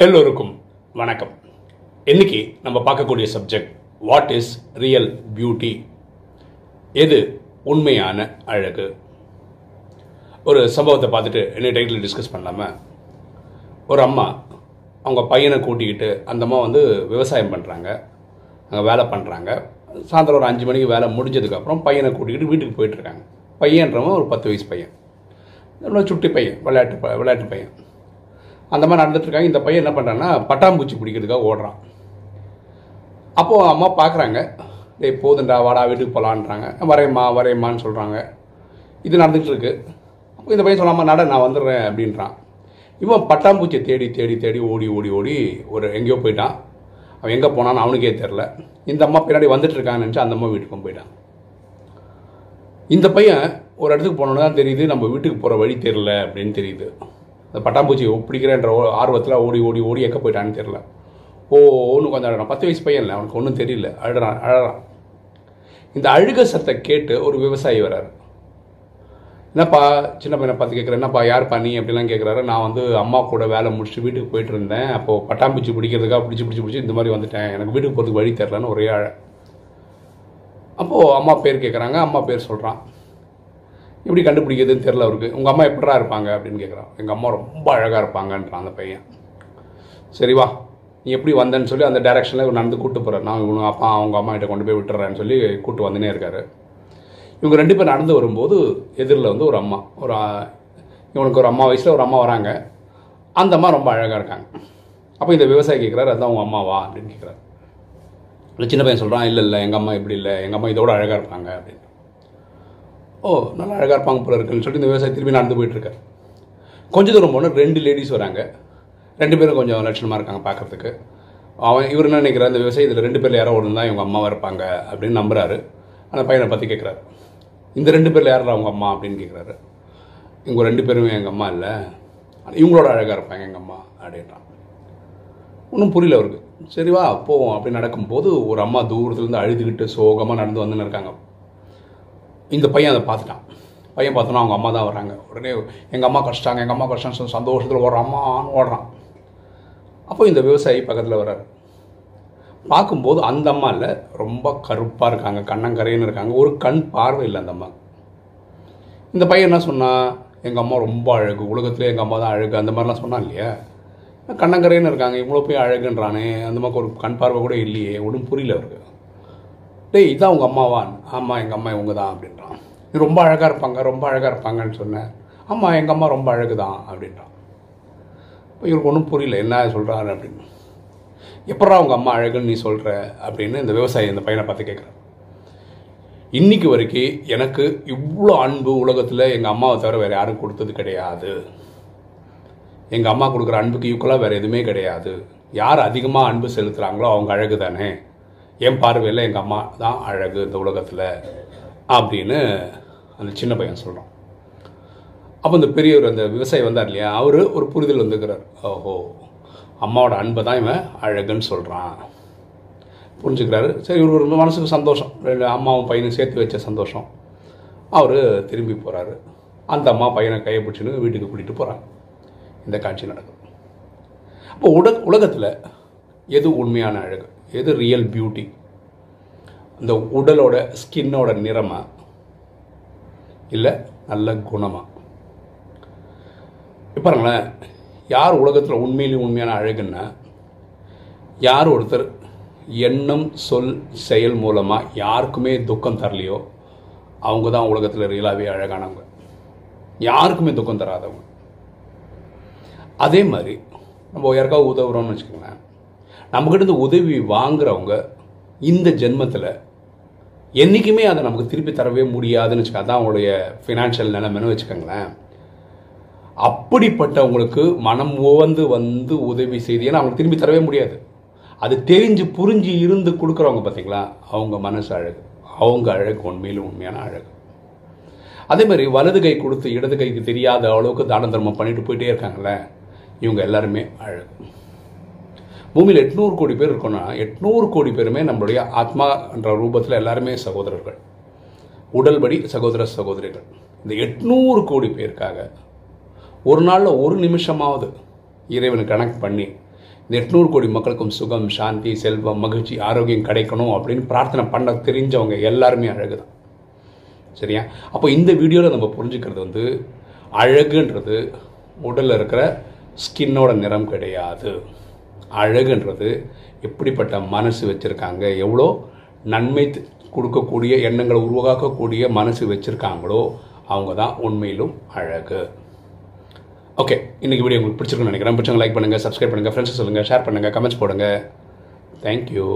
எல்லோருக்கும் வணக்கம். இன்னைக்கு நம்ம பார்க்கக்கூடிய subject what is real beauty எது உண்மையான அழகு? ஒரு சம்பவத்தை பார்த்துட்டு என்ன டைட்டில் டிஸ்கஸ் பண்ணாமல் ஒரு அம்மா அவங்க பையனை கூட்டிக்கிட்டு அந்த அம்மா வந்து விவசாயம் பண்ணுறாங்க அங்கே வேலை பண்ணுறாங்க சாயந்தரம் ஒரு அஞ்சு மணிக்கு வேலை முடிஞ்சதுக்கப்புறம் பையனை கூட்டிக்கிட்டு வீட்டுக்கு போயிட்டுருக்காங்க பையன்றவன் ஒரு பத்து வயசு பையன். சுட்டி பையன் விளையாட்டு ப- விளையாட்டு பையன். அந்த மாதிரி நடந்துட்டு இருக்காங்க இந்த பையன் என்ன பண்ணுறான்னா பட்டாம்பூச்சி பிடிக்கிறதுக்காக ஓடுறான். அப்போது அம்மா பார்க்குறாங்க டேய் போதுண்டா வாடா வீட்டுக்கு போகலான்றாங்க வரையம்மா வரையம்மான்னு சொல்கிறாங்க இது நடந்துகிட்டு இருக்கு அப்போ இந்த பையன் சொல்லாமல் நட நான் வந்துடுறேன் அப்படின்றான். இவன் பட்டாம்பூச்சியை தேடி தேடி தேடி ஓடி ஓடி ஓடி ஒரு எங்கேயோ போயிட்டான். அவன் எங்கே போனான்னு அவனுக்கே தெரில இந்த அம்மா பின்னாடி வந்துட்டுருக்கான்னு நினச்சி அந்த அம்மா வீட்டுக்கும் போயிட்டான். இந்த பையன் ஒரு இடத்துக்கு போனோன்னு தான் தெரியுது. நம்ம வீட்டுக்கு போகிற வழி தெரில அப்படின்னு தெரியுது. அந்த பட்டாம்பூச்சி பிடிக்கிறேன்ற ஆர்வத்தில் ஓடி ஓடி ஓடி எக்க போயிட்டான்னு தெரில ஓ ஒன்று கொஞ்சம் அழகான் பத்து வயசு பையன் இல்லை அவனுக்கு ஒன்றும் தெரியல. அழுறான் அழறான். இந்த அழுக சத்தை கேட்டு ஒரு விவசாயி வராரு என்னப்பா சின்ன பையனை பார்த்து கேட்குறேன் என்னப்பா யார் பண்ணி அப்படிலாம் கேட்குறாரு நான் வந்து அம்மா கூட வேலை முடிச்சுட்டு வீட்டுக்கு போயிட்டு இருந்தேன். அப்போது பட்டாம்பூச்சி பிடிக்கிறதுக்காக பிடிச்சி பிடிச்சி பிடிச்சி இந்த மாதிரி வந்துட்டேன். எனக்கு வீட்டுக்கு போகிறதுக்கு வழி தெரிலன்னு ஒரே அழ அப்போது அம்மா பேர் கேட்குறாங்க அம்மா பேர் சொல்கிறான் எப்படி கண்டுபிடிக்கிறதுன்னு தெரில அவருக்கு. உங்கள் அம்மா எப்படா இருப்பாங்க அப்படின்னு கேட்குறான் எங்கள் அம்மா ரொம்ப அழகாக இருப்பாங்கன்றான் அந்த பையன். சரி வா நீ எப்படி வந்தேன்னு சொல்லி அந்த டைரெக்ஷனில் நடந்து கூட்டு போகிறேன் நான் இவங்க அப்பா அவங்க அம்மா கிட்ட கொண்டு போய் விட்டுறேன்னு சொல்லி கூப்பிட்டு வந்துனே இருக்காரு. இவங்க ரெண்டு பேர் நடந்து வரும்போது எதிரில் வந்து ஒரு அம்மா ஒரு இவனுக்கு ஒரு அம்மா வயசில் ஒரு அம்மா வராங்க. அந்த அம்மா ரொம்ப அழகாக இருக்காங்க. அப்போ இந்த விவசாயி கேட்குறாரு அதுதான் உங்கள் அம்மாவா? அப்படின்னு கேட்குறாரு சின்ன பையன் சொல்கிறான் இல்லை இல்லை எங்கள் அம்மா இப்படி இல்லை. எங்கள் அம்மா இதோட அழகாக இருப்பாங்க அப்படின்னு. ஓ நல்லா அழகாக இருப்பாங்க போல இருக்குன்னு சொல்லிட்டு இந்த விவசாயி திரும்பி நடந்து போயிட்டுருக்காரு. கொஞ்சம் தூரம் போனால் ரெண்டு லேடிஸ் வராங்க. ரெண்டு பேரும் கொஞ்சம் லட்சணமாக இருக்காங்க பார்க்கறதுக்கு அவன் இவர் என்ன நினைக்கிறார்? இந்த விவசாயி இதில் ரெண்டு பேரில் யாரோ ஒன்று தான் இவங்க அம்மாவாக இருப்பாங்க அப்படின்னு நம்புறாரு. அந்த பையனை பற்றி கேட்குறாரு இந்த ரெண்டு பேரில் யாரா அவங்க அம்மா அப்படின்னு கேட்குறாரு இவங்க ரெண்டு பேருமே எங்கள் அம்மா இல்லை. இவங்களோட அழகாக இருப்பாங்க எங்கள் அம்மா அப்படின்றான். ஒன்றும் புரியல அவருக்கு. சரி வா போவோம் அப்படி நடக்கும்போது ஒரு அம்மா தூரத்துலேருந்து அழுதுகிட்டு சோகமாக நடந்து வந்துன்னு இருக்காங்க. இந்த பையன் அதை பார்த்துட்டான். பையன் பார்த்தோன்னா அவங்க அம்மா தான் வராங்க உடனே எங்கள் அம்மா கஷ்டாங்க எங்கள் அம்மா கஷ்டம் சொல்லி சந்தோஷத்தில் ஓடுற அம்மான்னு ஓடுறான். அப்போ இந்த விவசாயி பக்கத்தில் வர்றாரு. பார்க்கும்போது அந்த அம்மா இல்லை ரொம்ப கருப்பாக இருக்காங்க கண்ணங்கரைன்னு இருக்காங்க. ஒரு கண் பார்வை இல்லை அந்த அம்மா. இந்த பையன் என்ன சொன்னால் எங்கள் அம்மா ரொம்ப அழகு உலகத்திலே எங்கள் அம்மா தான் அழகு அந்த மாதிரிலாம் சொன்னான் இல்லையா? கண்ணங்கரைன்னு இருக்காங்க இவ்வளோ போய் அழகுன்றானே அந்த மாதிரி ஒரு கண் பார்வை கூட இல்லையே ஒன்றும் புரியல அவருக்கு. டேய் இதான் உங்கள் அம்மாவான் ஆமாம் எங்கள் அம்மா இவங்க தான் அப்படின்றான். நீ ரொம்ப அழகாக இருப்பாங்க ரொம்ப அழகாக இருப்பாங்கன்னு சொன்னேன் ஆமாம் எங்கள் அம்மா ரொம்ப அழகு தான் அப்படின்றான். இப்போ இவருக்கு ஒன்றும் புரியல என்ன சொல்கிறாரு அப்படின்னு. எப்படா உங்கள் அம்மா அழகுன்னு நீ சொல்கிற அப்படின்னு இந்த விவசாயி இந்த பையனை பார்த்து கேட்குறேன் இன்னைக்கு வரைக்கும் எனக்கு இவ்வளோ அன்பு உலகத்தில் எங்கள் அம்மாவை தவிர வேறு யாரும் கொடுத்தது கிடையாது. எங்கள் அம்மா கொடுக்குற அன்புக்கு ஈக்குவலாக வேறு எதுவுமே கிடையாது. யார் அதிகமாக அன்பு செலுத்துகிறாங்களோ அவங்க அழகு தானே என் பார்வையில் எங்கள் அம்மா தான் அழகு இந்த உலகத்தில் அப்படின்னு அந்த சின்ன பையன் சொல்கிறான் அப்போ இந்த பெரியவர் அந்த விவசாயி வந்தார் இல்லையா? அவர் ஒரு புரிதல் வந்துக்கிறார். ஓஹோ அம்மாவோட அன்பை தான் இவன் அழகுன்னு சொல்கிறான் புரிஞ்சுக்கிறாரு. சரி இவர் ஒரு மனசுக்கு சந்தோஷம். ரெண்டு அம்மாவும் பையனும் சேர்த்து வச்ச சந்தோஷம். அவர் திரும்பி போகிறாரு அந்த அம்மா பையனை கையை பிடிச்சின்னு வீட்டுக்கு கூட்டிகிட்டு போகிறாங்க இந்த காட்சி நடக்கும் அப்போ உட உலகத்தில் எது உண்மையான அழகு? எது ரியல் பியூட்டி அந்த உடலோட ஸ்கின்னோட நிறமா? இல்லை நல்ல குணமா? இப்போ பாருங்களேன் யார் உலகத்தில் உண்மையிலேயும் உண்மையான அழகுன்னா யார் ஒருத்தர் எண்ணம் சொல் செயல் மூலமாக யாருக்குமே துக்கம் தரலையோ அவங்க தான் உலகத்தில் ரியலாகவே அழகானவங்க. யாருக்குமே துக்கம் தராதவங்க. அதே மாதிரி நம்ம யாருக்காவது உதவுறோம்னு வச்சுக்கோங்களேன். நம்மக்கிட்ட இருந்து உதவி வாங்குறவங்க இந்த ஜென்மத்தில் என்றைக்குமே அதை நமக்கு திருப்பி தரவே முடியாதுன்னு வச்சுக்க அதான் அவங்களுடைய ஃபினான்ஷியல் நிலைமைன்னு வச்சுக்கோங்களேன். அப்படிப்பட்டவங்களுக்கு மனம் உவந்து வந்து உதவி செய்து ஏன்னா அவங்களுக்கு திரும்பி தரவே முடியாது. அது தெரிஞ்சு புரிஞ்சு இருந்து கொடுக்குறவங்க பார்த்தீங்களா அவங்க மனசு அழகு. அவங்க அழகு உண்மையிலும் உண்மையான அழகு. அதே மாதிரி வலது கை கொடுத்து இடது கைக்கு தெரியாத அளவுக்கு தான தர்மம் பண்ணிட்டு போயிட்டே இருக்காங்கல்ல இவங்க எல்லாருமே அழகு. பூமியில் எட்நூறு கோடி பேர் இருக்கோம்னா எட்நூறு கோடி பேருமே நம்மளுடைய ஆத்மா என்ற ரூபத்தில் எல்லாருமே சகோதரர்கள். உடல்படி சகோதர சகோதரிகள். இந்த எட்நூறு கோடி பேருக்காக ஒரு நாளில் ஒரு நிமிஷமாவது இறைவனை கனெக்ட் பண்ணி இந்த எட்நூறு கோடி மக்களுக்கும் சுகம் சாந்தி செல்வம் மகிழ்ச்சி ஆரோக்கியம் கிடைக்கணும் அப்படின்னு பிரார்த்தனை பண்ண தெரிஞ்சவங்க எல்லாருமே அழகு தான் சரியா? அப்போ இந்த வீடியோவில் நம்ம புரிஞ்சுக்கிறது வந்து அழகுன்றது உடலில் இருக்கிற ஸ்கின்னோட நிறம் கிடையாது. அழகுன்றது எப்படிப்பட்ட மனசு வச்சுருக்காங்க எவ்வளோ நன்மை கொடுக்கக்கூடிய எண்ணங்களை உருவாக்கக்கூடிய மனசு வச்சுருக்காங்களோ அவங்க தான் உண்மையிலும் அழகு. ஓகே இன்றைக்கி வீடியோ உங்களுக்கு பிடிச்சிருக்குன்னு நினைக்கிறேன். பிடிச்சவங்க லைக் பண்ணுங்கள் சப்ஸ்கிரைப் பண்ணுங்கள் ஃப்ரெண்ட்ஸ் சொல்லுங்கள் ஷேர் பண்ணுங்கள் கமெண்ட்ஸ் போடுங்க. தேங்க்யூ